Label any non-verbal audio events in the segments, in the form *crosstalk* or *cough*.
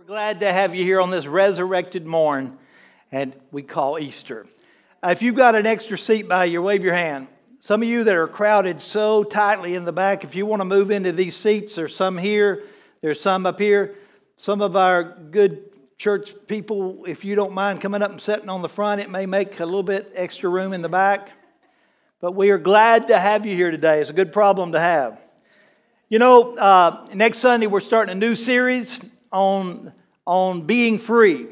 We're glad to have you here on this resurrected morn, and we call Easter. Uh, if you've got an extra seat by you, wave your hand. Some of you that are crowded so tightly in the back, if you want to move into these seats, there's some here, there's some up here. Some of our good church people, if you don't mind coming up and sitting on the front, it may make a little bit extra room in the back. But we are glad to have you here today. It's a good problem to have. You know, uh, next Sunday we're starting a new series on, on being free.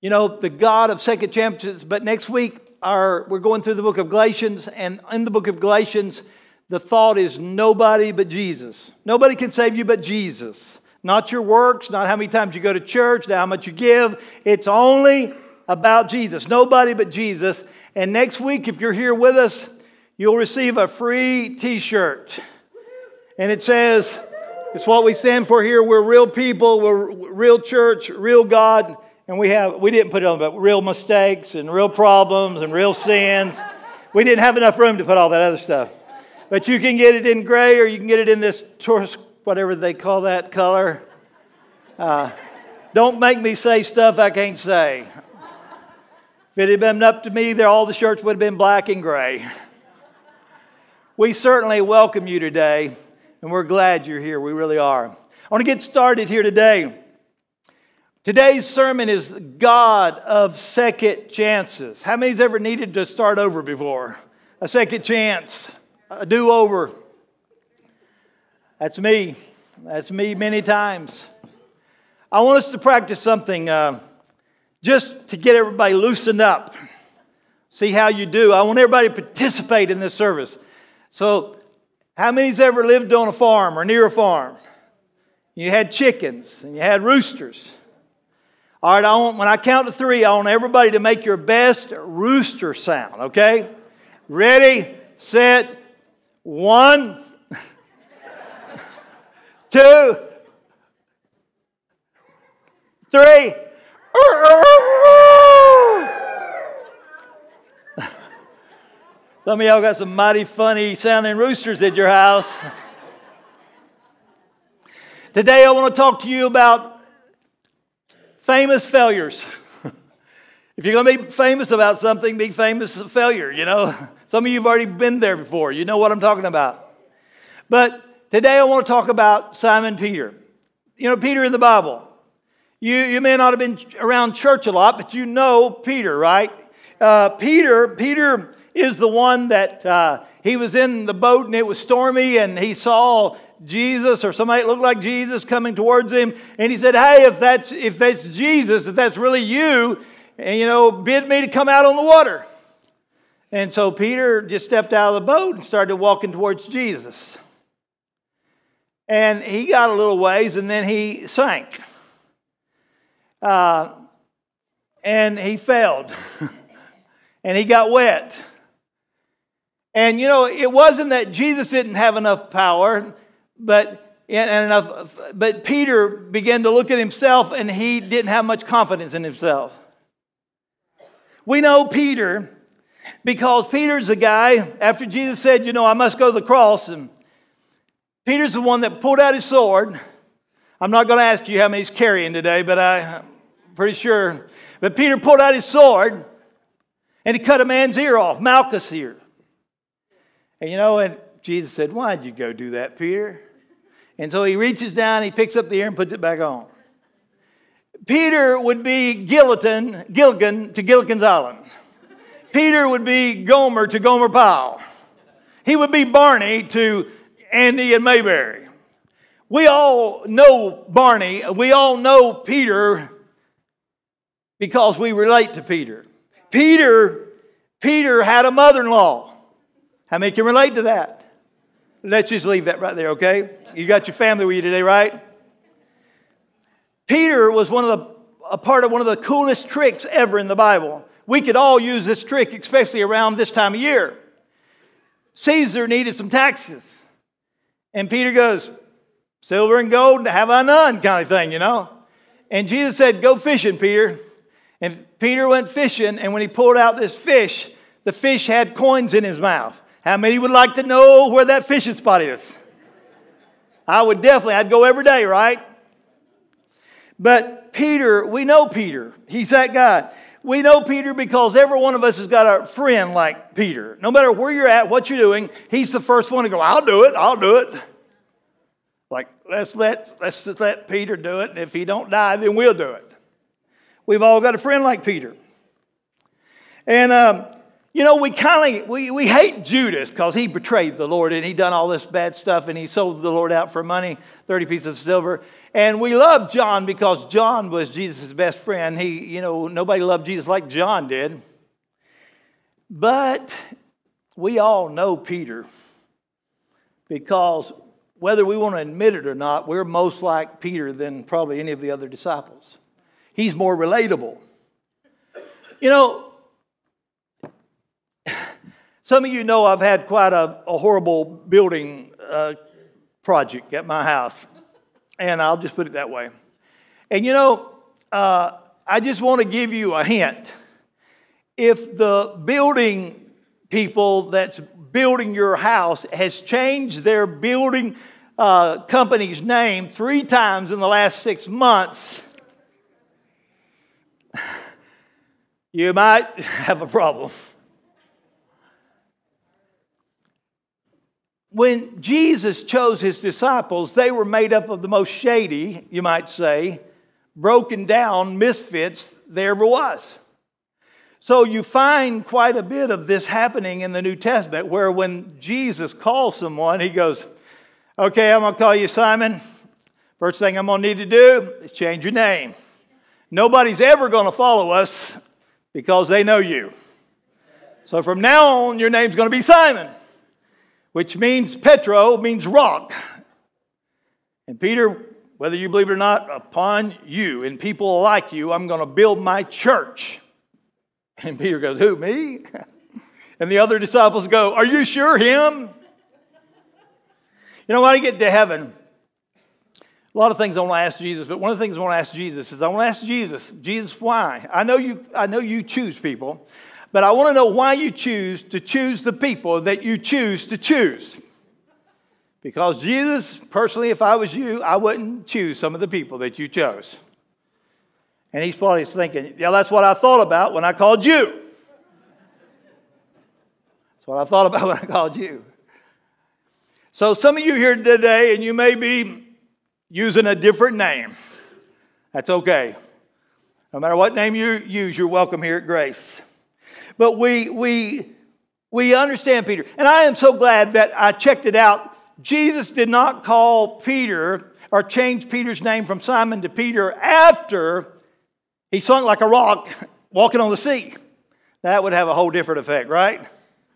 You know, the God of second chances. But next week our, we're going through the book of Galatians, and in the book of Galatians, the thought is nobody but Jesus. Nobody can save you but Jesus. Not your works, not how many times you go to church, not how much you give. It's only about Jesus. Nobody but Jesus. And next week, if you're here with us, you'll receive a free t shirt. And it says, it's what we stand for here. We're real people, we're real church, real God. And we have, we didn't put it on, but real mistakes and real problems and real sins. We didn't have enough room to put all that other stuff. But you can get it in gray or you can get it in this whatever they call that color. Uh, don't make me say stuff I can't say. If it had been up to me, there all the shirts would have been black and gray. We certainly welcome you today, and we're glad you're here. We really are. I want to get started here today. Today's sermon is God of second chances. How many's ever needed to start over before? A second chance, a do over. That's me. That's me many times. I want us to practice something uh, just to get everybody loosened up. See how you do. I want everybody to participate in this service. So, how many's ever lived on a farm or near a farm? You had chickens and you had roosters. All right, I want, when I count to three, I want everybody to make your best rooster sound, okay? Ready, set, one *laughs* two, three. Some of y'all got some mighty funny sounding roosters at your house. Today, I want to talk to you about famous failures. *laughs* if you're going to be famous about something, be famous failure, you know. Some of you have already been there before. You know what I'm talking about. But Today I want to talk about Simon Peter. You know, Peter in the Bible. You, you may not have been around church a lot, but you know Peter, right? Uh, Peter, Peter is the one that uh, he was in the boat and it was stormy and he saw Jesus or somebody that looked like Jesus coming towards him and he said, "Hey, if that's if that's Jesus, if that's really you, and you know, bid me to come out on the water." And so Peter just stepped out of the boat and started walking towards Jesus. And he got a little ways and then he sank. Uh, and he failed. *laughs* and he got wet. And you know, it wasn't that Jesus didn't have enough power, but and enough but Peter began to look at himself and he didn't have much confidence in himself. We know Peter because Peter's the guy after Jesus said, you know, I must go to the cross and Peter's the one that pulled out his sword. I'm not going to ask you how many he's carrying today, but I'm pretty sure. But Peter pulled out his sword and he cut a man's ear off, Malchus' ear. And you know, and Jesus said, Why'd you go do that, Peter? And so he reaches down, he picks up the ear and puts it back on. Peter would be Gilligan, Gilligan to Gilligan's Island. Peter would be Gomer to Gomer Pyle. He would be Barney to Andy and Mayberry. We all know Barney. We all know Peter because we relate to Peter. Peter, Peter had a mother-in-law. How many can relate to that? Let's just leave that right there, okay? You got your family with you today, right? Peter was one of the a part of one of the coolest tricks ever in the Bible. We could all use this trick, especially around this time of year. Caesar needed some taxes. And Peter goes, Silver and gold have I none, kind of thing, you know? And Jesus said, Go fishing, Peter. And Peter went fishing, and when he pulled out this fish, the fish had coins in his mouth. How many would like to know where that fishing spot is? I would definitely, I'd go every day, right? But Peter, we know Peter. He's that guy. We know Peter because every one of us has got a friend like Peter. No matter where you're at, what you're doing, he's the first one to go, I'll do it, I'll do it. Like, let's let, let's let Peter do it, and if he don't die, then we'll do it. We've all got a friend like Peter. And, um, you know, we kind of, we, we hate Judas because he betrayed the Lord and he done all this bad stuff and he sold the Lord out for money, 30 pieces of silver. And we love John because John was Jesus' best friend. He, you know, nobody loved Jesus like John did. But we all know Peter because whether we want to admit it or not, we're most like Peter than probably any of the other disciples. He's more relatable. You know, some of you know I've had quite a, a horrible building uh, project at my house. And I'll just put it that way. And you know, uh, I just want to give you a hint. If the building people that's building your house has changed their building uh, company's name three times in the last six months, *laughs* you might *laughs* have a problem. When Jesus chose his disciples, they were made up of the most shady, you might say, broken down misfits there ever was. So you find quite a bit of this happening in the New Testament where when Jesus calls someone, he goes, Okay, I'm going to call you Simon. First thing I'm going to need to do is change your name. Nobody's ever going to follow us because they know you. So from now on, your name's going to be Simon which means Petro, means rock. And Peter, whether you believe it or not, upon you and people like you, I'm going to build my church. And Peter goes, Who, me? *laughs* And the other disciples go, Are you sure him? You know, when I get to heaven, a lot of things I want to ask Jesus, but one of the things I want to ask Jesus is I want to ask Jesus, Jesus, why? I know you, I know you choose people. But I want to know why you choose to choose the people that you choose to choose. Because Jesus, personally, if I was you, I wouldn't choose some of the people that you chose. And he's probably thinking, yeah, that's what I thought about when I called you. That's what I thought about *laughs* when I called you. So some of you here today, and you may be using a different name. That's okay. No matter what name you use, you're welcome here at Grace. But we, we, we understand Peter. And I am so glad that I checked it out. Jesus did not call Peter or change Peter's name from Simon to Peter after he sunk like a rock walking on the sea. That would have a whole different effect, right?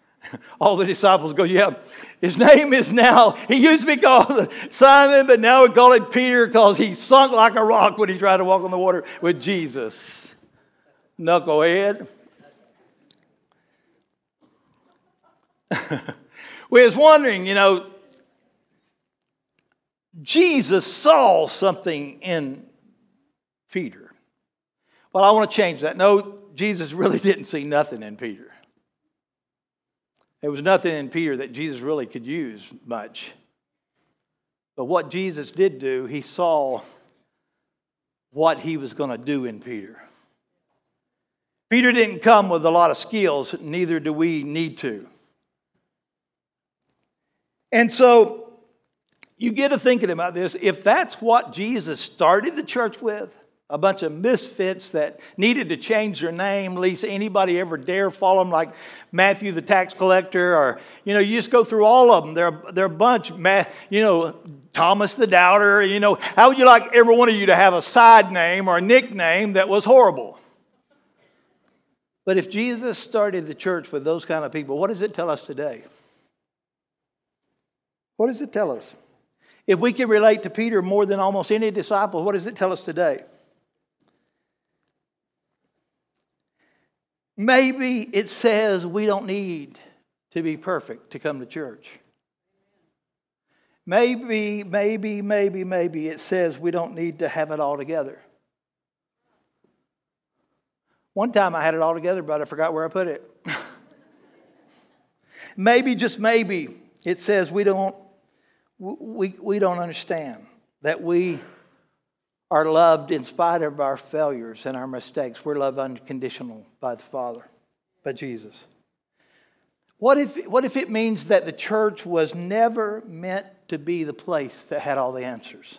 *laughs* All the disciples go, Yeah, his name is now, he used to be called Simon, but now we call him Peter because he sunk like a rock when he tried to walk on the water with Jesus. Knucklehead. We was wondering, you know, Jesus saw something in Peter. Well, I want to change that. No, Jesus *laughs* really didn't see nothing in Peter. There was nothing in Peter that Jesus really could use much. But what Jesus did do, he saw what he was going to do in Peter. Peter didn't come with a lot of skills, neither do we need to. And so you get to thinking about this. If that's what Jesus started the church with, a bunch of misfits that needed to change their name, least anybody ever dare follow them, like Matthew the tax collector, or you know, you just go through all of them. They're they're a bunch. You know, Thomas the doubter. You know, how would you like every one of you to have a side name or a nickname that was horrible? But if Jesus started the church with those kind of people, what does it tell us today? What does it tell us? If we can relate to Peter more than almost any disciple, what does it tell us today? Maybe it says we don't need to be perfect to come to church. Maybe, maybe, maybe, maybe it says we don't need to have it all together. One time I had it all together, but I forgot where I put it. *laughs* maybe, just maybe, it says we don't we, we don't understand that we are loved in spite of our failures and our mistakes. We're loved unconditional by the Father, by Jesus. What if, what if it means that the church was never meant to be the place that had all the answers?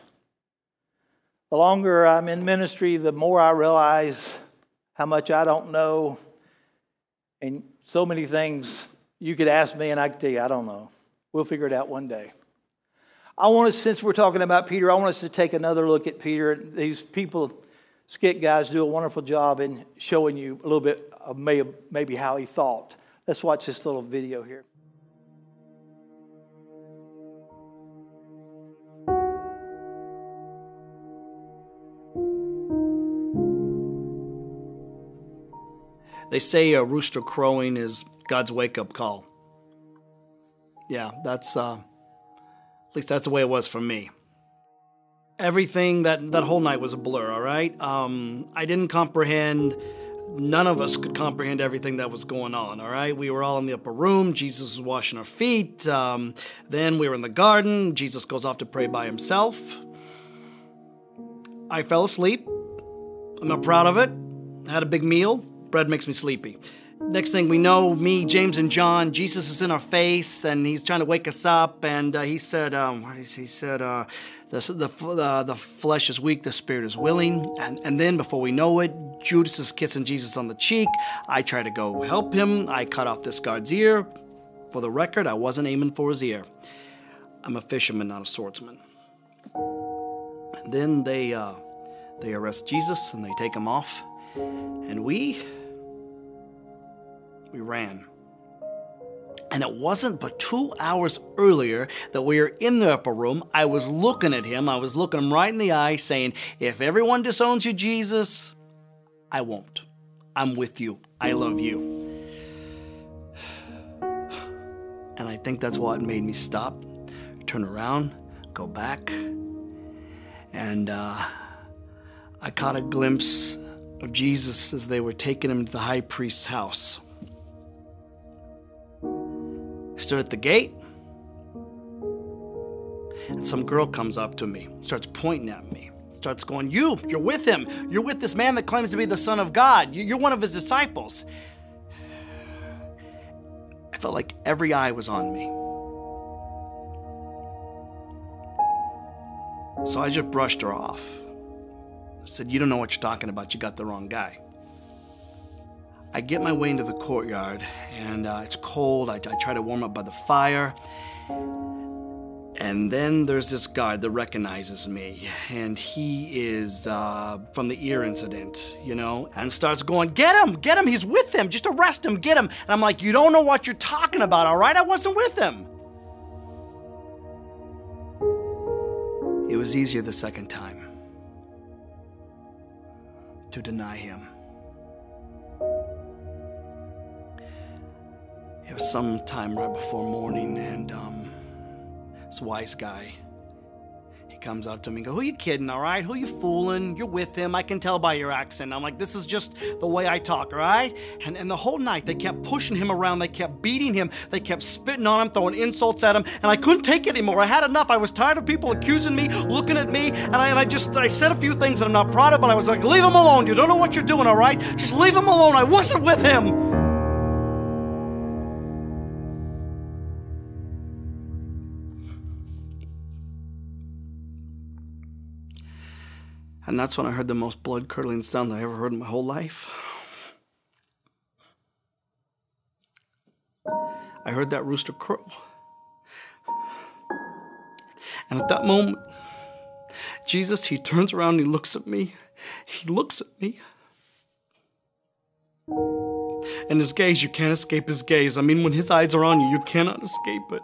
The longer I'm in ministry, the more I realize how much I don't know. And so many things you could ask me, and I could tell you, I don't know. We'll figure it out one day. I want us, since we're talking about Peter, I want us to take another look at Peter. These people, skit guys, do a wonderful job in showing you a little bit of maybe how he thought. Let's watch this little video here. They say a rooster crowing is God's wake up call. Yeah, that's uh, at least that's the way it was for me. Everything that that whole night was a blur. All right, um, I didn't comprehend. None of us could comprehend everything that was going on. All right, we were all in the upper room. Jesus was washing our feet. Um, then we were in the garden. Jesus goes off to pray by himself. I fell asleep. I'm not proud of it. I had a big meal bread makes me sleepy. Next thing we know, me, James, and John, Jesus is in our face, and he's trying to wake us up. And uh, he said, um, he said, uh, the the uh, the flesh is weak, the spirit is willing. And and then before we know it, Judas is kissing Jesus on the cheek. I try to go help him. I cut off this guard's ear. For the record, I wasn't aiming for his ear. I'm a fisherman, not a swordsman. And then they uh, they arrest Jesus and they take him off, and we we ran. And it wasn't but two hours earlier that we were in the upper room. I was looking at him. I was looking him right in the eye, saying, If everyone disowns you, Jesus, I won't. I'm with you. I love you. And I think that's what made me stop, turn around, go back. And uh, I caught a glimpse of Jesus as they were taking him to the high priest's house stood at the gate, and some girl comes up to me, starts pointing at me, starts going, You, you're with him. You're with this man that claims to be the Son of God. You're one of his disciples. I felt like every eye was on me. So I just brushed her off. I said, You don't know what you're talking about. You got the wrong guy. I get my way into the courtyard, and uh, it's cold. I, I try to warm up by the fire. And then there's this guard that recognizes me, and he is uh, from the ear incident, you know, and starts going, Get him, get him, he's with him, just arrest him, get him. And I'm like, You don't know what you're talking about, all right? I wasn't with him. It was easier the second time to deny him. It was sometime right before morning, and um, this wise guy, he comes up to me and goes, Who you kidding, all right? Who you fooling? You're with him. I can tell by your accent. I'm like, This is just the way I talk, all right? And, and the whole night, they kept pushing him around. They kept beating him. They kept spitting on him, throwing insults at him. And I couldn't take it anymore. I had enough. I was tired of people accusing me, looking at me. And I, and I just, I said a few things that I'm not proud of, but I was like, Leave him alone. You don't know what you're doing, all right? Just leave him alone. I wasn't with him. And that's when I heard the most blood curdling sound I ever heard in my whole life. I heard that rooster crow. And at that moment, Jesus, he turns around and he looks at me. He looks at me. And his gaze, you can't escape his gaze. I mean, when his eyes are on you, you cannot escape it.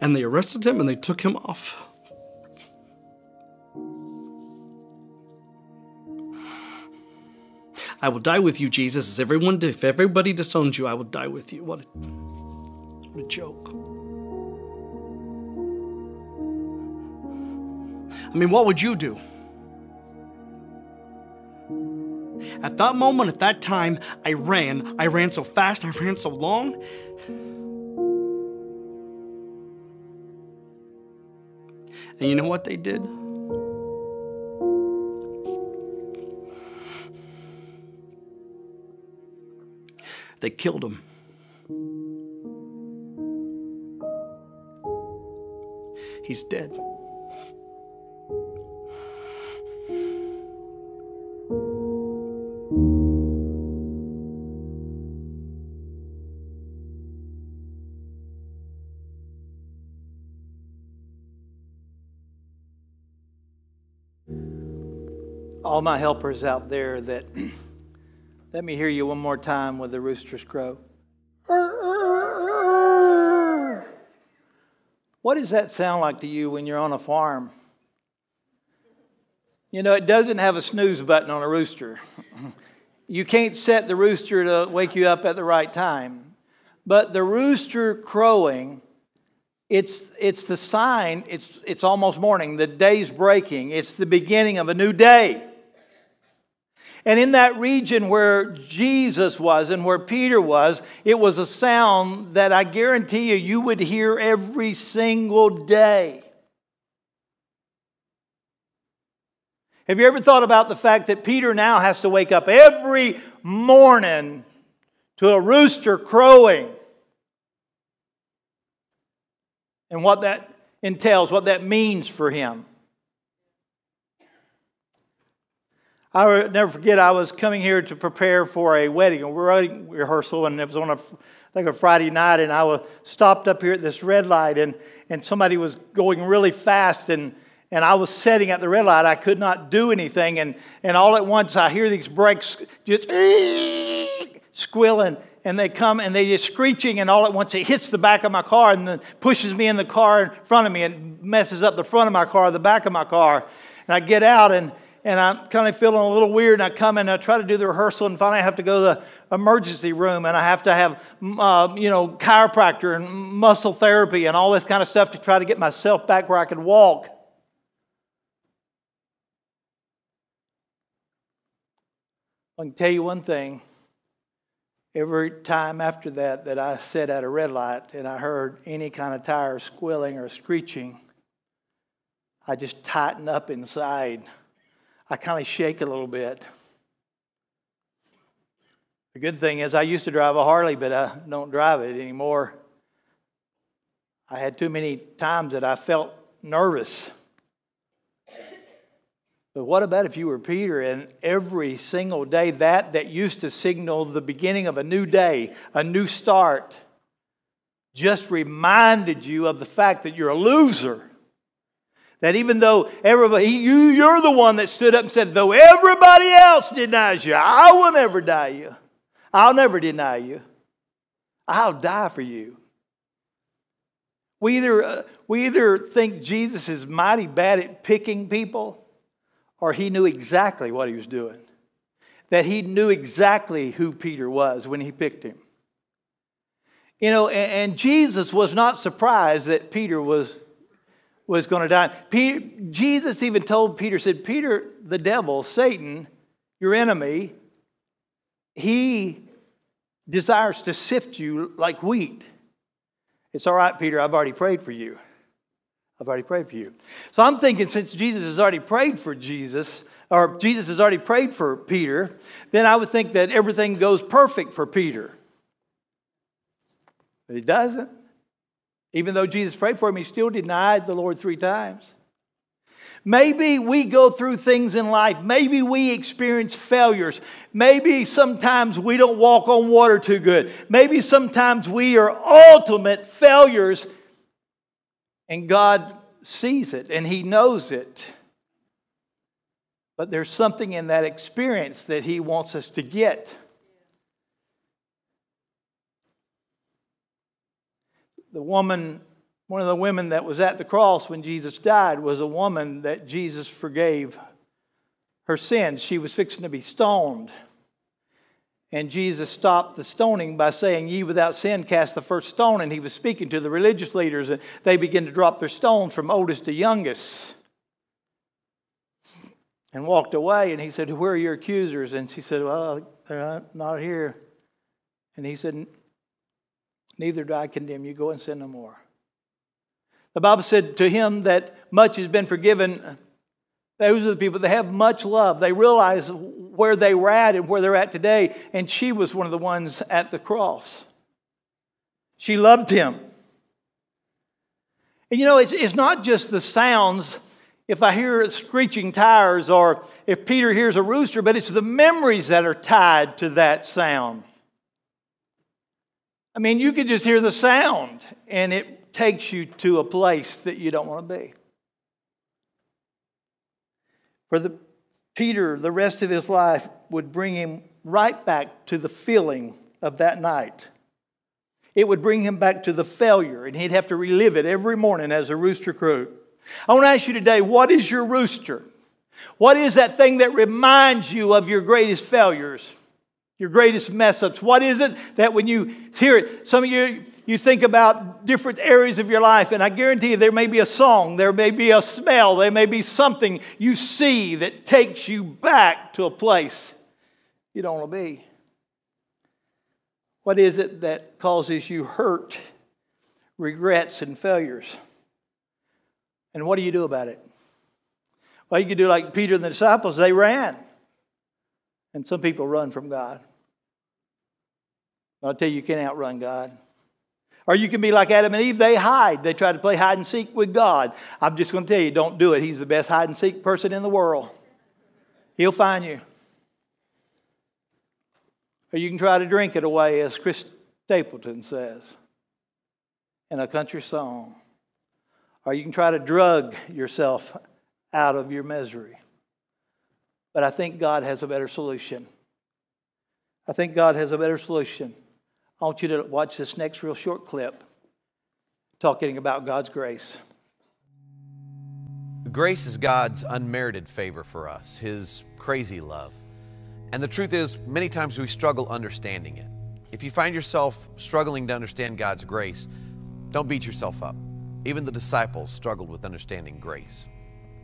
And they arrested him and they took him off. I will die with you, Jesus. As everyone, if everybody disowns you, I will die with you. What a, what a joke. I mean, what would you do? At that moment, at that time, I ran. I ran so fast, I ran so long. And you know what they did? They killed him. He's dead. all my helpers out there that let me hear you one more time with the rooster's crow. What does that sound like to you when you're on a farm? You know, it doesn't have a snooze button on a rooster. *laughs* You can't set the rooster to wake you up at the right time. But the rooster crowing, it's, it's the sign, it's, it's almost morning, the day's breaking, it's the beginning of a new day. And in that region where Jesus was and where Peter was, it was a sound that I guarantee you you would hear every single day. Have you ever thought about the fact that Peter now has to wake up every morning to a rooster crowing? And what that entails, what that means for him. I will never forget, I was coming here to prepare for a wedding, a wedding rehearsal, and it was on a, I think a Friday night, and I was stopped up here at this red light, and, and somebody was going really fast, and, and I was sitting at the red light. I could not do anything, and, and all at once I hear these brakes just squealing, and they come and they just screeching, and all at once it hits the back of my car and then pushes me in the car in front of me and messes up the front of my car, the back of my car. And I get out, and and I'm kind of feeling a little weird. And I come and I try to do the rehearsal, and finally I have to go to the emergency room, and I have to have, uh, you know, chiropractor and muscle therapy and all this kind of stuff to try to get myself back where I can walk. I can tell you one thing. Every time after that that I sat at a red light and I heard any kind of tire squealing or screeching, I just tighten up inside. I kind of shake a little bit. The good thing is, I used to drive a Harley, but I don't drive it anymore. I had too many times that I felt nervous. But what about if you were Peter and every single day that that used to signal the beginning of a new day, a new start, just reminded you of the fact that you're a loser? That even though everybody, you, you're the one that stood up and said, though everybody else denies you, I will never deny you. I'll never deny you. I'll die for you. We either, uh, we either think Jesus is mighty bad at picking people, or he knew exactly what he was doing. That he knew exactly who Peter was when he picked him. You know, and, and Jesus was not surprised that Peter was was going to die. Peter, Jesus even told Peter, said, Peter, the devil, Satan, your enemy, he desires to sift you like wheat. It's all right, Peter, I've already prayed for you. I've already prayed for you. So I'm thinking since Jesus has already prayed for Jesus, or Jesus has already prayed for Peter, then I would think that everything goes perfect for Peter. But it doesn't. Even though Jesus prayed for him, he still denied the Lord three times. Maybe we go through things in life. Maybe we experience failures. Maybe sometimes we don't walk on water too good. Maybe sometimes we are ultimate failures and God sees it and He knows it. But there's something in that experience that He wants us to get. The woman, one of the women that was at the cross when Jesus died, was a woman that Jesus forgave her sins. She was fixing to be stoned. And Jesus stopped the stoning by saying, Ye without sin cast the first stone. And he was speaking to the religious leaders, and they began to drop their stones from oldest to youngest. And walked away, and he said, Where are your accusers? And she said, Well, they're not here. And he said, neither do I condemn you. Go and sin no more. The Bible said to him that much has been forgiven. Those are the people that have much love. They realize where they were at and where they're at today, and she was one of the ones at the cross. She loved him. And you know, it's, it's not just the sounds. If I hear screeching tires or if Peter hears a rooster, but it's the memories that are tied to that sound. I mean, you could just hear the sound and it takes you to a place that you don't want to be. For the Peter, the rest of his life would bring him right back to the feeling of that night. It would bring him back to the failure, and he'd have to relive it every morning as a rooster crowed. I want to ask you today what is your rooster? What is that thing that reminds you of your greatest failures, your greatest mess ups? What is it that when you hear it, some of you, you think about different areas of your life, and I guarantee you there may be a song, there may be a smell, there may be something you see that takes you back to a place you don't want to be. What is it that causes you hurt, regrets, and failures? And what do you do about it? Well, you could do like Peter and the disciples, they ran. And some people run from God. I'll tell you, you can't outrun God. Or you can be like Adam and Eve, they hide. They try to play hide and seek with God. I'm just going to tell you, don't do it. He's the best hide and seek person in the world. He'll find you. Or you can try to drink it away, as Chris Stapleton says in a country song. Or you can try to drug yourself out of your misery. But I think God has a better solution. I think God has a better solution. I want you to watch this next real short clip talking about God's grace. Grace is God's unmerited favor for us, His crazy love. And the truth is, many times we struggle understanding it. If you find yourself struggling to understand God's grace, don't beat yourself up. Even the disciples struggled with understanding grace.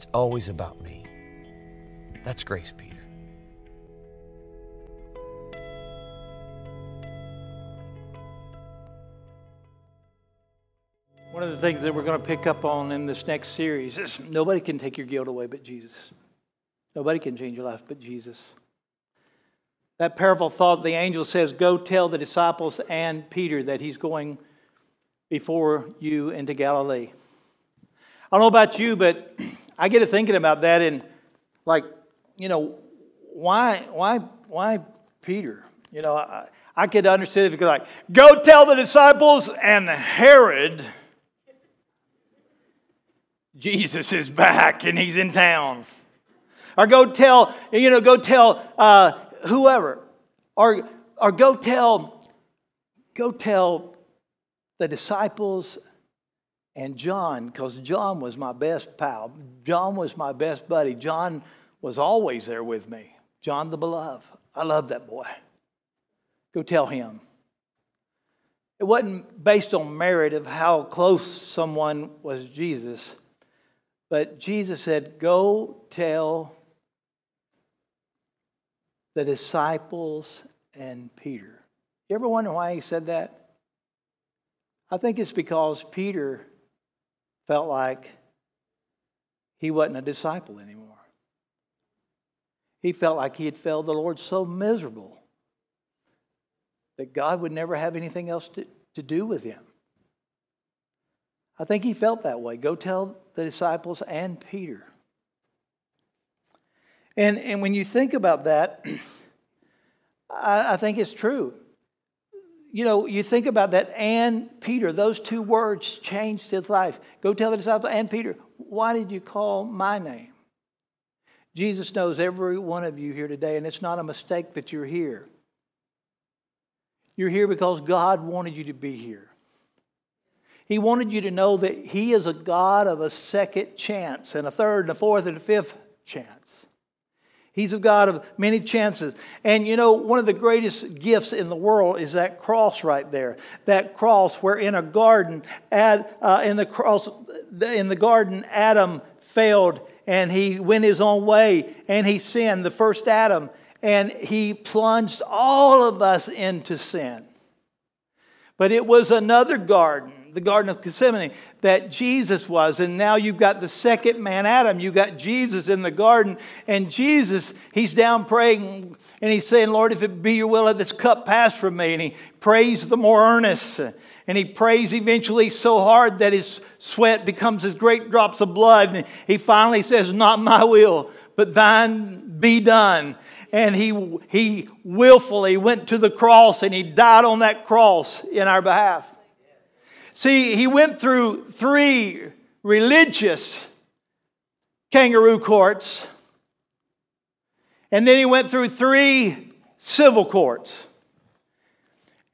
it's always about me. That's grace, Peter. One of the things that we're going to pick up on in this next series is nobody can take your guilt away but Jesus. Nobody can change your life but Jesus. That powerful thought, the angel says, Go tell the disciples and Peter that he's going before you into Galilee. I don't know about you, but I get to thinking about that and like, you know, why, why, why Peter? You know, I, I could understand if you could like, go tell the disciples and Herod Jesus is back and he's in town. Or go tell, you know, go tell uh, whoever. Or, or go tell, go tell the disciples and John, because John was my best pal. John was my best buddy. John was always there with me. John the beloved. I love that boy. Go tell him. It wasn't based on merit of how close someone was Jesus, but Jesus said, Go tell the disciples and Peter. You ever wonder why he said that? I think it's because Peter felt like he wasn't a disciple anymore. He felt like he had failed the Lord so miserable that God would never have anything else to, to do with him. I think he felt that way. Go tell the disciples and Peter. And, and when you think about that, *clears throat* I, I think it's true. You know, you think about that and Peter, those two words changed his life. Go tell the disciples and Peter, why did you call my name? Jesus knows every one of you here today, and it's not a mistake that you're here. You're here because God wanted you to be here. He wanted you to know that He is a God of a second chance, and a third, and a fourth, and a fifth chance. He's a God of many chances. And you know, one of the greatest gifts in the world is that cross right there. That cross where in a garden, uh, in the cross, in the garden, Adam failed and he went his own way and he sinned, the first Adam, and he plunged all of us into sin. But it was another garden, the Garden of Gethsemane, that Jesus was. And now you've got the second man, Adam. You've got Jesus in the garden. And Jesus, he's down praying and he's saying, Lord, if it be your will, let this cup pass from me. And he prays the more earnest. And he prays eventually so hard that his sweat becomes as great drops of blood. And he finally says, Not my will, but thine be done and he, he willfully went to the cross and he died on that cross in our behalf. See, he went through three religious kangaroo courts, and then he went through three civil courts.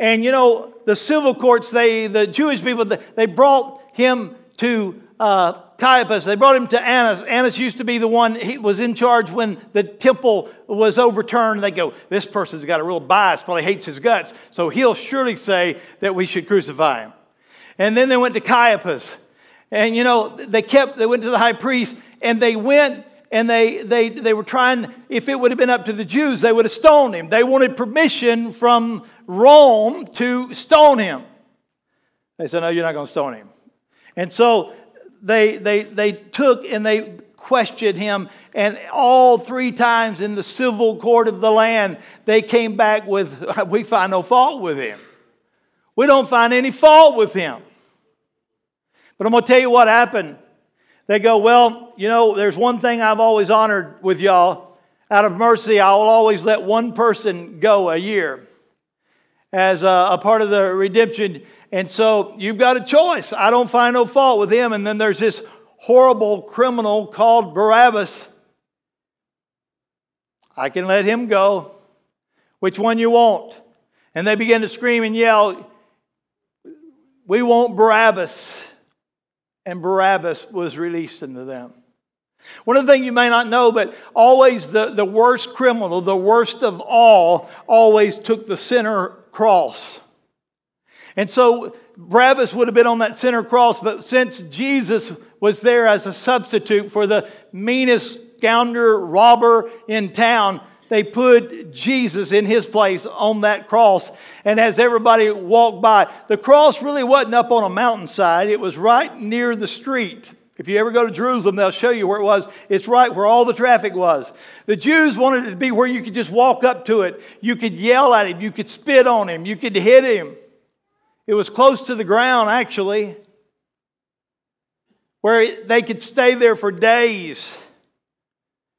And you know, the civil courts, they, the Jewish people, they brought him to uh, Caiaphas. They brought him to Annas. Annas used to be the one he was in charge when the temple was overturned. They go, this person's got a real bias, probably hates his guts, so he'll surely say that we should crucify him. And then they went to Caiaphas. And you know, they kept, they went to the high priest and they went and they, they, they were trying, if it would have been up to the Jews, they would have stoned him. They wanted permission from Rome to stone him. They said, No, you're not going to stone him. And so they, they, they took and they questioned him, and all three times in the civil court of the land, they came back with, We find no fault with him. We don't find any fault with him. But I'm going to tell you what happened. They go, Well, you know, there's one thing I've always honored with y'all. Out of mercy, I will always let one person go a year as a, a part of the redemption. And so you've got a choice. I don't find no fault with him. And then there's this horrible criminal called Barabbas. I can let him go. Which one you want? And they begin to scream and yell, We want Barabbas. And Barabbas was released into them. One of the things you may not know, but always the, the worst criminal, the worst of all, always took the center cross. And so Barabbas would have been on that center cross, but since Jesus was there as a substitute for the meanest scoundrel robber in town, they put Jesus in his place on that cross. And as everybody walked by, the cross really wasn't up on a mountainside, it was right near the street. If you ever go to Jerusalem, they'll show you where it was. It's right where all the traffic was. The Jews wanted it to be where you could just walk up to it. You could yell at him. You could spit on him. You could hit him. It was close to the ground, actually, where they could stay there for days.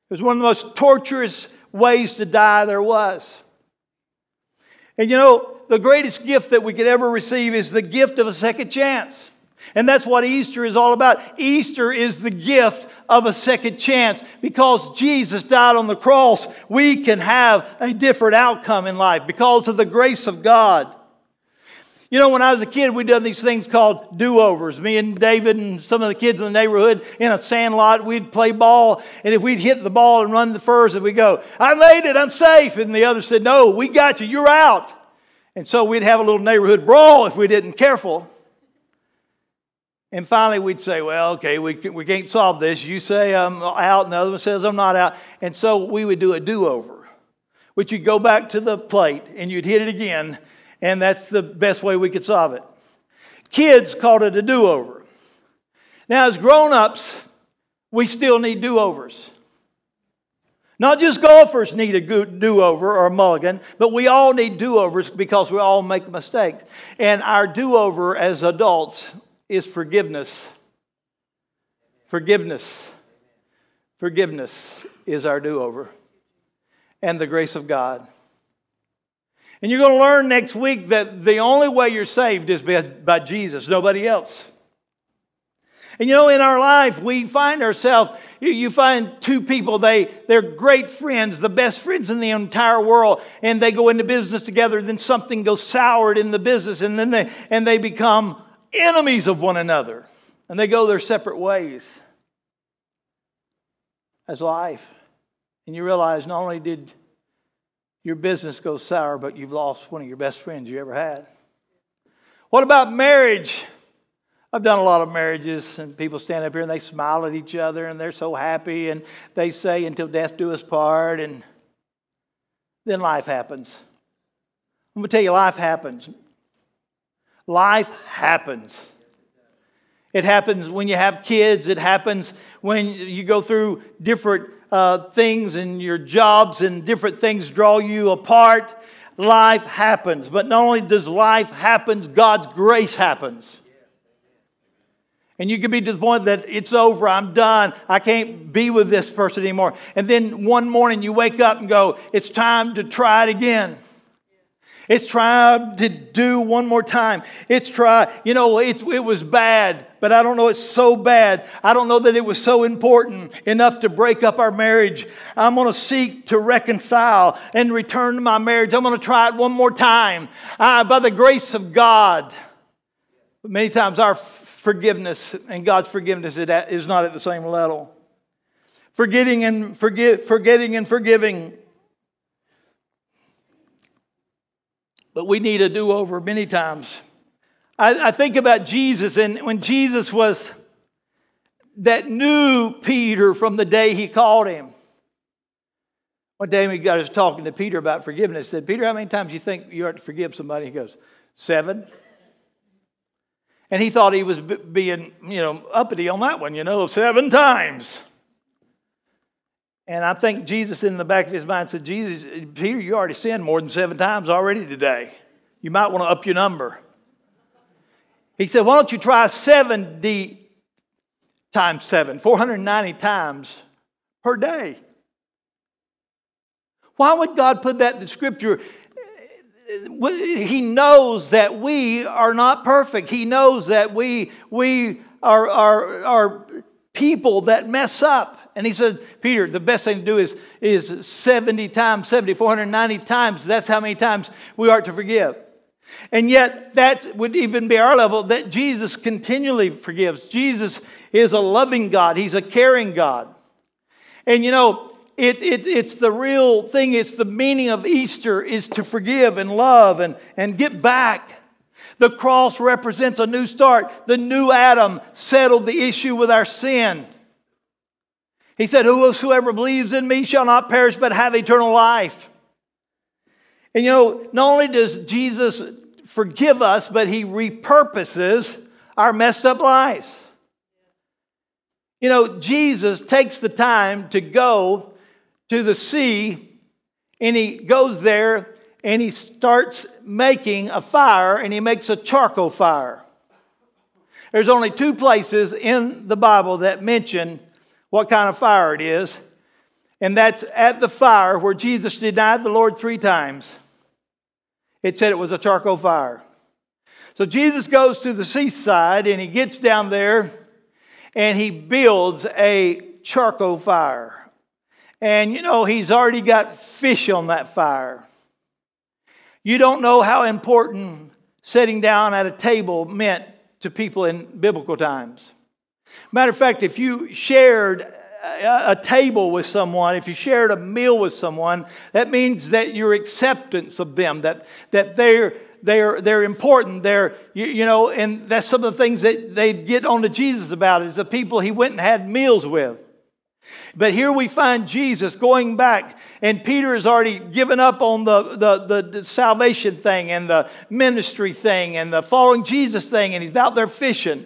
It was one of the most torturous ways to die there was. And you know, the greatest gift that we could ever receive is the gift of a second chance. And that's what Easter is all about. Easter is the gift of a second chance. Because Jesus died on the cross, we can have a different outcome in life because of the grace of God. You know, when I was a kid, we'd done these things called do-overs. Me and David and some of the kids in the neighborhood in a sand lot, we'd play ball, and if we'd hit the ball and run the first, and we go, I made it, I'm safe. And the other said, No, we got you, you're out. And so we'd have a little neighborhood brawl if we didn't careful. And finally, we'd say, Well, okay, we, we can't solve this. You say I'm out, and the other one says I'm not out. And so we would do a do over, which you'd go back to the plate and you'd hit it again, and that's the best way we could solve it. Kids called it a do over. Now, as grown ups, we still need do overs. Not just golfers need a do over or a mulligan, but we all need do overs because we all make mistakes. And our do over as adults is forgiveness. Forgiveness. Forgiveness is our do over. And the grace of God. And you're going to learn next week that the only way you're saved is by, Jesus, nobody else. And you know, in our life, we find ourselves, you, find two people, they, they're great friends, the best friends in the entire world, and they go into business together, then something goes soured in the business, and then they, and they become enemies of one another, and they go their separate ways. As life. And you realize not only did your business goes sour, but you've lost one of your best friends you ever had. What about marriage? I've done a lot of marriages, and people stand up here and they smile at each other and they're so happy, and they say, Until death do us part, and then life happens. I'm going to tell you, life happens. Life happens. It happens when you have kids. It happens when you go through different uh, things and your jobs and different things draw you apart. Life happens. But not only does life happen, God's grace happens. And you can be disappointed that it's over, I'm done, I can't be with this person anymore. And then one morning you wake up and go, it's time to try it again. It's tried to do one more time. It's tried, you know, it's, it was bad, but I don't know it's so bad. I don't know that it was so important enough to break up our marriage. I'm going to seek to reconcile and return to my marriage. I'm going to try it one more time uh, by the grace of God. But many times our forgiveness and God's forgiveness is not at the same level. Forgetting and forget, forgetting and forgiving but we need a do over many times. I, I, think about Jesus, and when Jesus was that knew Peter from the day he called him. One day we got us talking to Peter about forgiveness. He said, Peter, how many times do you think you ought to forgive somebody? He goes, Seven. And he thought he was being, you know, uppity on that one, you know, seven times. And I think Jesus, in the back of his mind, said, Jesus, Peter, you already sinned more than seven times already today. You might want to up your number. He said, Why don't you try 70 times 7, 490 times per day? Why would God put that in the scripture? He knows that we are not perfect. He knows that we, we are, are, are people that mess up And he said, Peter, the best thing to do is, is 70 times, 70, 490 times. That's how many times we are to forgive. And yet, that would even be our level that Jesus continually forgives. Jesus is a loving God, He's a caring God. And you know, it, it, it's the real thing, it's the meaning of Easter is to forgive and love and, and get back. The cross represents a new start. The new Adam settled the issue with our sin. He said, Whosoever believes in me shall not perish but have eternal life. And you know, not only does Jesus forgive us, but he repurposes our messed up lives. You know, Jesus takes the time to go to the sea and he goes there and he starts making a fire and he makes a charcoal fire. There's only two places in the Bible that mention what kind of fire it is, and that's at the fire where Jesus denied the Lord three times. It said it was a charcoal fire. So Jesus goes to the seaside and he gets down there and he builds a charcoal fire. And you know, he's already got fish on that fire. You don't know how important sitting down at a table meant to people in biblical times. Matter of fact, if you shared a table with someone, if you shared a meal with someone, that means that your acceptance of them, that, that they're, they're, they're important. They're, you, you know, and that's some of the things that they'd get on to Jesus about is the people he went and had meals with. But here we find Jesus going back, and Peter has already given up on the, the, the, the, salvation thing and the ministry thing and the following Jesus thing, and he's out there fishing.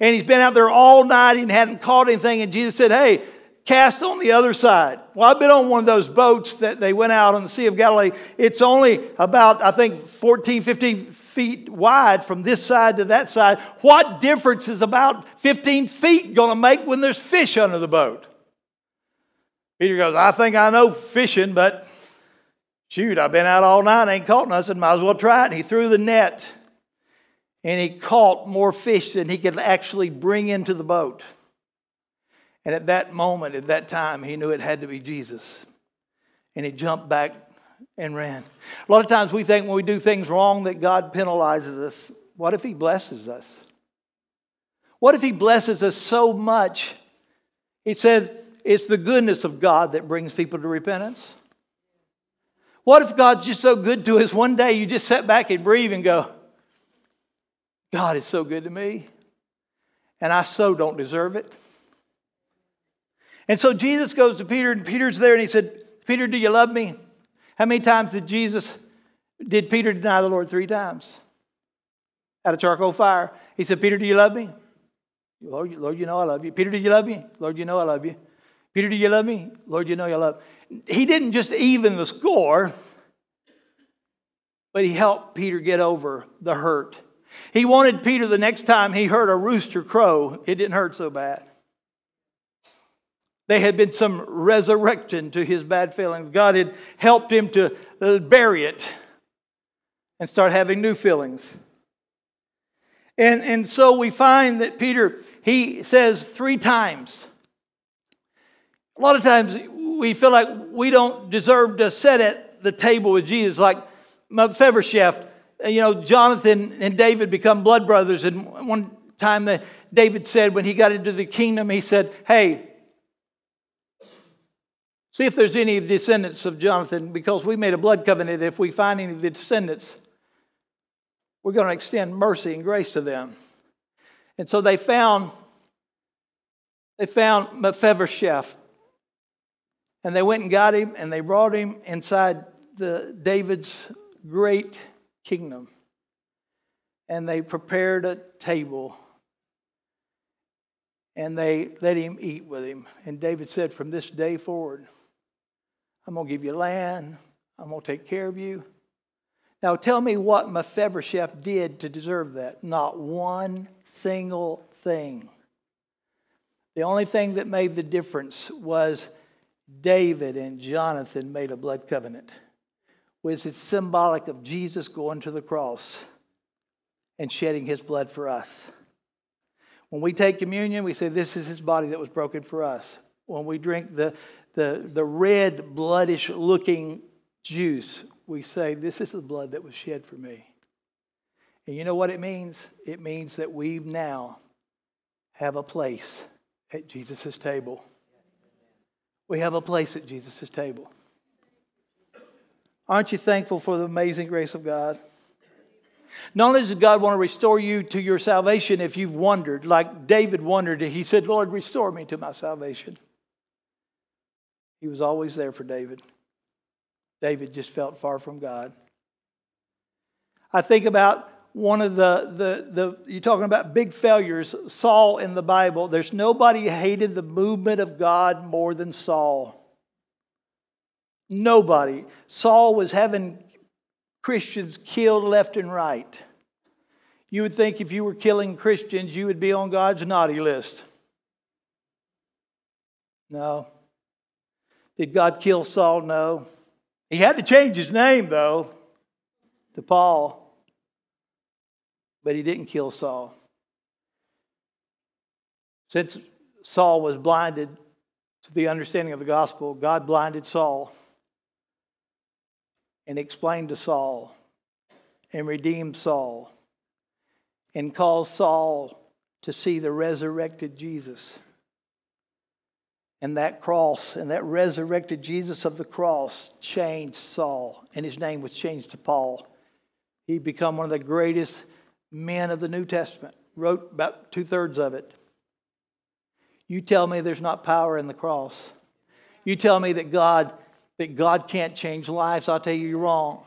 And he's been out there all night and hadn't caught anything. And Jesus said, Hey, cast on the other side. Well, I've been on one of those boats that they went out on the Sea of Galilee. It's only about, I think, 14, 15 feet wide from this side to that side. What difference is about 15 feet going to make when there's fish under the boat? Peter goes, I think I know fishing, but shoot, I've been out all night, ain't caught nothing, I said, might as well try it. And he threw the net and he caught more fish than he could actually bring into the boat. And at that moment, at that time, he knew it had to be Jesus. And he jumped back and ran. A lot of times we think when we do things wrong that God penalizes us. What if he blesses us? What if he blesses us so much? He said, it's the goodness of God that brings people to repentance. What if God's just so good to us one day you just sit back and breathe and go, God is so good to me, and I so don't deserve it. And so Jesus goes to Peter, and Peter's there, and he said, Peter, do you love me? How many times did Jesus, did Peter deny the Lord? Three times. At a charcoal fire. He said, Peter, do you love me? Lord, Lord, you know I love you. Peter, do you love me? Lord, you know I love you. Peter, do you love me? Lord, you know you love. He didn't just even the score, but he helped Peter get over the hurt he wanted Peter the next time he heard a rooster crow, it didn't hurt so bad. There had been some resurrection to his bad feelings. God had helped him to bury it and start having new feelings. And, and so we find that Peter, he says three times. A lot of times we feel like we don't deserve to sit at the table with Jesus, like Mephibosheth you know, Jonathan and David become blood brothers. And one time that David said when he got into the kingdom, he said, Hey, see if there's any descendants of Jonathan, because we made a blood covenant. If we find any of the descendants, we're going to extend mercy and grace to them. And so they found they found Mephibosheth. And they went and got him and they brought him inside the David's great kingdom. And they prepared a table and they let him eat with him. And David said, From this day forward, I'm going to give you land, I'm going to take care of you. Now tell me what Mephibosheth did to deserve that. Not one single thing. The only thing that made the difference was David and Jonathan made a blood covenant was it's symbolic of Jesus going to the cross and shedding his blood for us. When we take communion, we say, This is his body that was broken for us. when we drink the, the, the red, bloodish looking juice, we say, This is the blood that was shed for me. And you know what it means? It means that we now have a place at Jesus' table. We have a place at Jesus' table. Aren't you thankful for the amazing grace of God? Not only does God want to restore you to your salvation if you've wondered, like David wondered, he said, Lord, restore me to my salvation. He was always there for David. David just felt far from God. I think about one of the, the, the you're talking about big failures, Saul in the Bible. There's nobody hated the movement of God more than Saul. Nobody. Saul was having Christians killed left and right. You would think if you were killing Christians, you would be on God's naughty list. No. Did God kill Saul? No. He had to change his name, though, to Paul. But he didn't kill Saul. Since Saul was blinded to the understanding of the gospel, God blinded Saul and explained to Saul and redeemed Saul and caused Saul to see the resurrected Jesus. And that cross and that resurrected Jesus of the cross changed Saul, and his name was changed to Paul. He became one of the greatest men of the New Testament, wrote about two thirds of it. You tell me there's not power in the cross. You tell me that God that God can't change lives. I'll tell you you're wrong.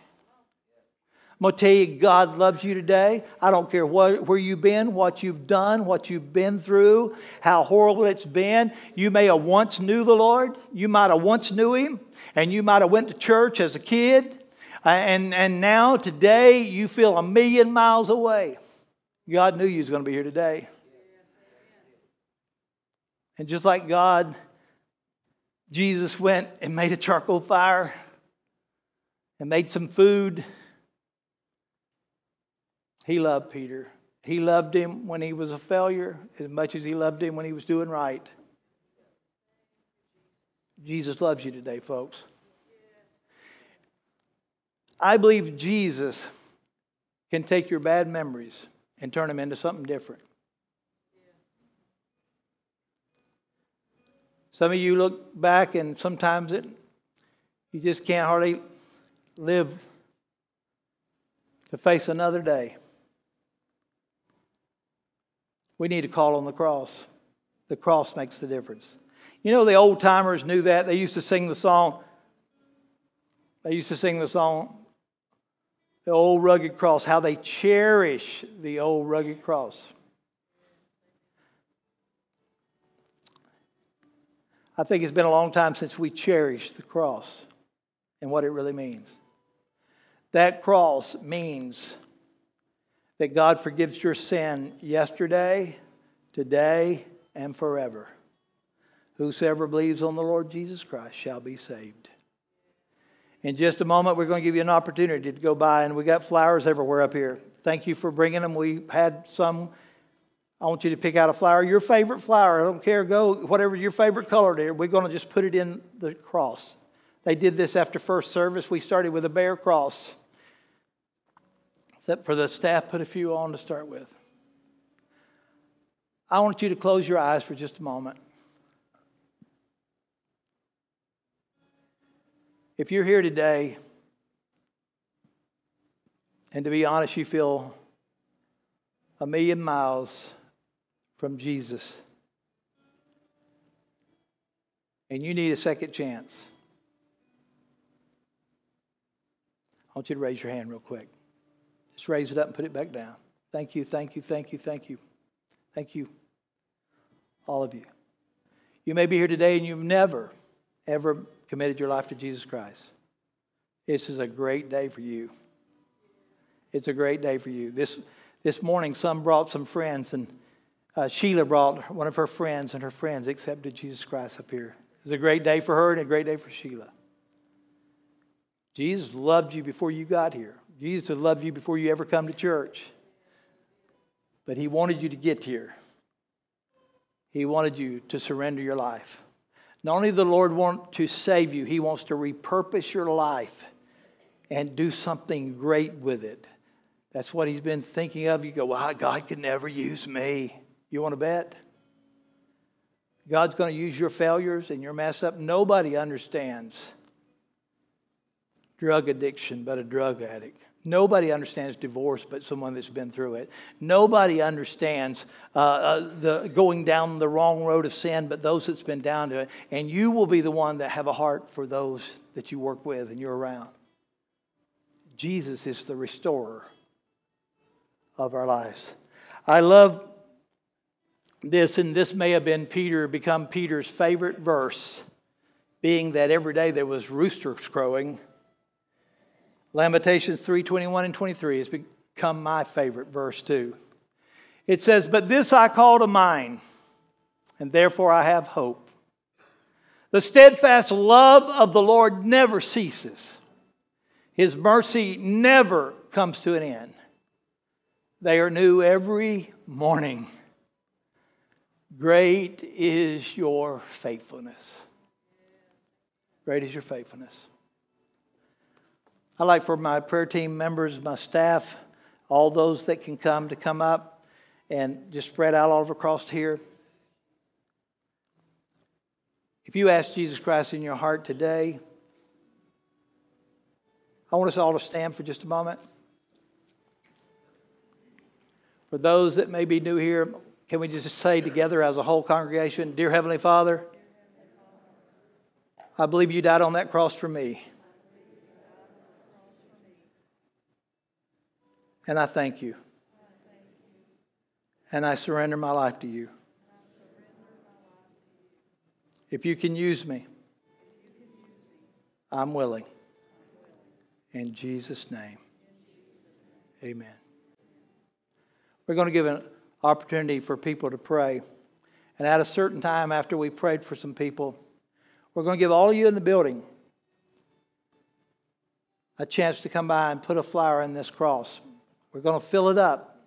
I'm going to tell you, God loves you today. I don't care what, where you've been, what you've done, what you've been through, how horrible it's been. You may have once knew the Lord. You might have once knew Him, and you might have went to church as a kid. Uh, and, and now, today, you feel a million miles away. God knew you was going to be here today. And just like God, Jesus went and made a charcoal fire and made some food he loved Peter. He loved him when he was a failure as much as he loved him when he was doing right. Jesus loves you today, folks. I believe Jesus can take your bad memories and turn them into something different. Some of you look back and sometimes it you just can't hardly live to face another day. We need to call on the cross. The cross makes the difference. You know, the old timers knew that. They used to sing the song. They used to sing the song, The Old Rugged Cross, how they cherish the old rugged cross. I think it's been a long time since we cherished the cross and what it really means. That cross means that God forgives your sin yesterday, today, and forever. Whosoever believes on the Lord Jesus Christ shall be saved. In just a moment, we're going to give you an opportunity to go by, and we got flowers everywhere up here. Thank you for bringing them. We had some. I want you to pick out a flower, your favorite flower. I don't care. Go whatever your favorite color is. We're going to just put it in the cross. They did this after first service. We started with a bare cross. Except for the staff, put a few on to start with. I want you to close your eyes for just a moment. If you're here today, and to be honest, you feel a million miles from Jesus, and you need a second chance, I want you to raise your hand real quick. Just raise it up and put it back down. Thank you, thank you, thank you, thank you. Thank you, all of you. You may be here today and you've never, ever committed your life to Jesus Christ. This is a great day for you. It's a great day for you. This, this morning, some brought some friends, and uh, Sheila brought one of her friends, and her friends accepted Jesus Christ up here. It was a great day for her and a great day for Sheila. Jesus loved you before you got here. Jesus loved you before you ever come to church. But he wanted you to get here. He wanted you to surrender your life. Not only the Lord want to save you, He wants to repurpose your life and do something great with it. That's what He's been thinking of. You go, well, God could never use me. You want to bet? God's going to use your failures and your mess up. Nobody understands drug addiction but a drug addict. Nobody understands divorce but someone that's been through it. Nobody understands uh, uh, the going down the wrong road of sin but those that's been down to it. And you will be the one that have a heart for those that you work with and you're around. Jesus is the restorer of our lives. I love this, and this may have been Peter, become Peter's favorite verse, being that every day there was roosters crowing Lamentations 3 21 and 23 has become my favorite verse too. It says, But this I call to mind, and therefore I have hope. The steadfast love of the Lord never ceases, His mercy never comes to an end. They are new every morning. Great is your faithfulness. Great is your faithfulness. I'd like for my prayer team members, my staff, all those that can come to come up and just spread out all across here. If you ask Jesus Christ in your heart today, I want us all to stand for just a moment. For those that may be new here, can we just say together as a whole congregation, Dear Heavenly Father, I believe you died on that cross for me. And I thank you. And I surrender my life to you. If you can use me, I'm willing. In Jesus' name, amen. We're going to give an opportunity for people to pray. And at a certain time, after we prayed for some people, we're going to give all of you in the building a chance to come by and put a flower in this cross. We're going to fill it up.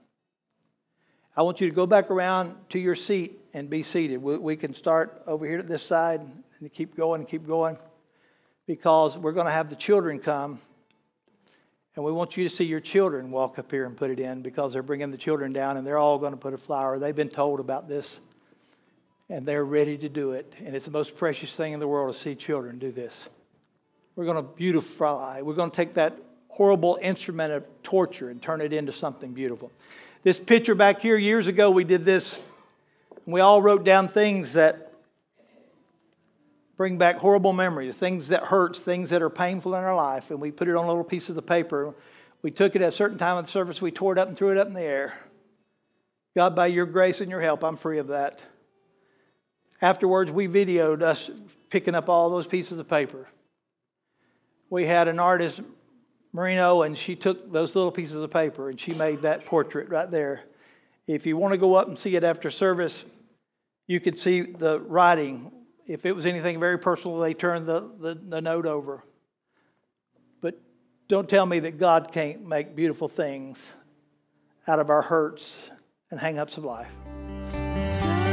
I want you to go back around to your seat and be seated. We, we can start over here at this side and keep going and keep going because we're going to have the children come. And we want you to see your children walk up here and put it in because they're bringing the children down and they're all going to put a flower. They've been told about this and they're ready to do it. And it's the most precious thing in the world to see children do this. We're going to beautify. We're going to take that horrible instrument of torture and turn it into something beautiful. This picture back here, years ago, we did this. We all wrote down things that bring back horrible memories, things that hurts, things that are painful in our life, and we put it on little pieces of paper. We took it at a certain time of the service, we tore it up and threw it up in the air. God, by your grace and your help, I'm free of that. Afterwards, we videoed us picking up all those pieces of paper. We had an artist Marino, and she took those little pieces of paper and she made that portrait right there. If you want to go up and see it after service, you can see the writing. If it was anything very personal, they turned the, the, the note over. But don't tell me that God can't make beautiful things out of our hurts and hang ups of life.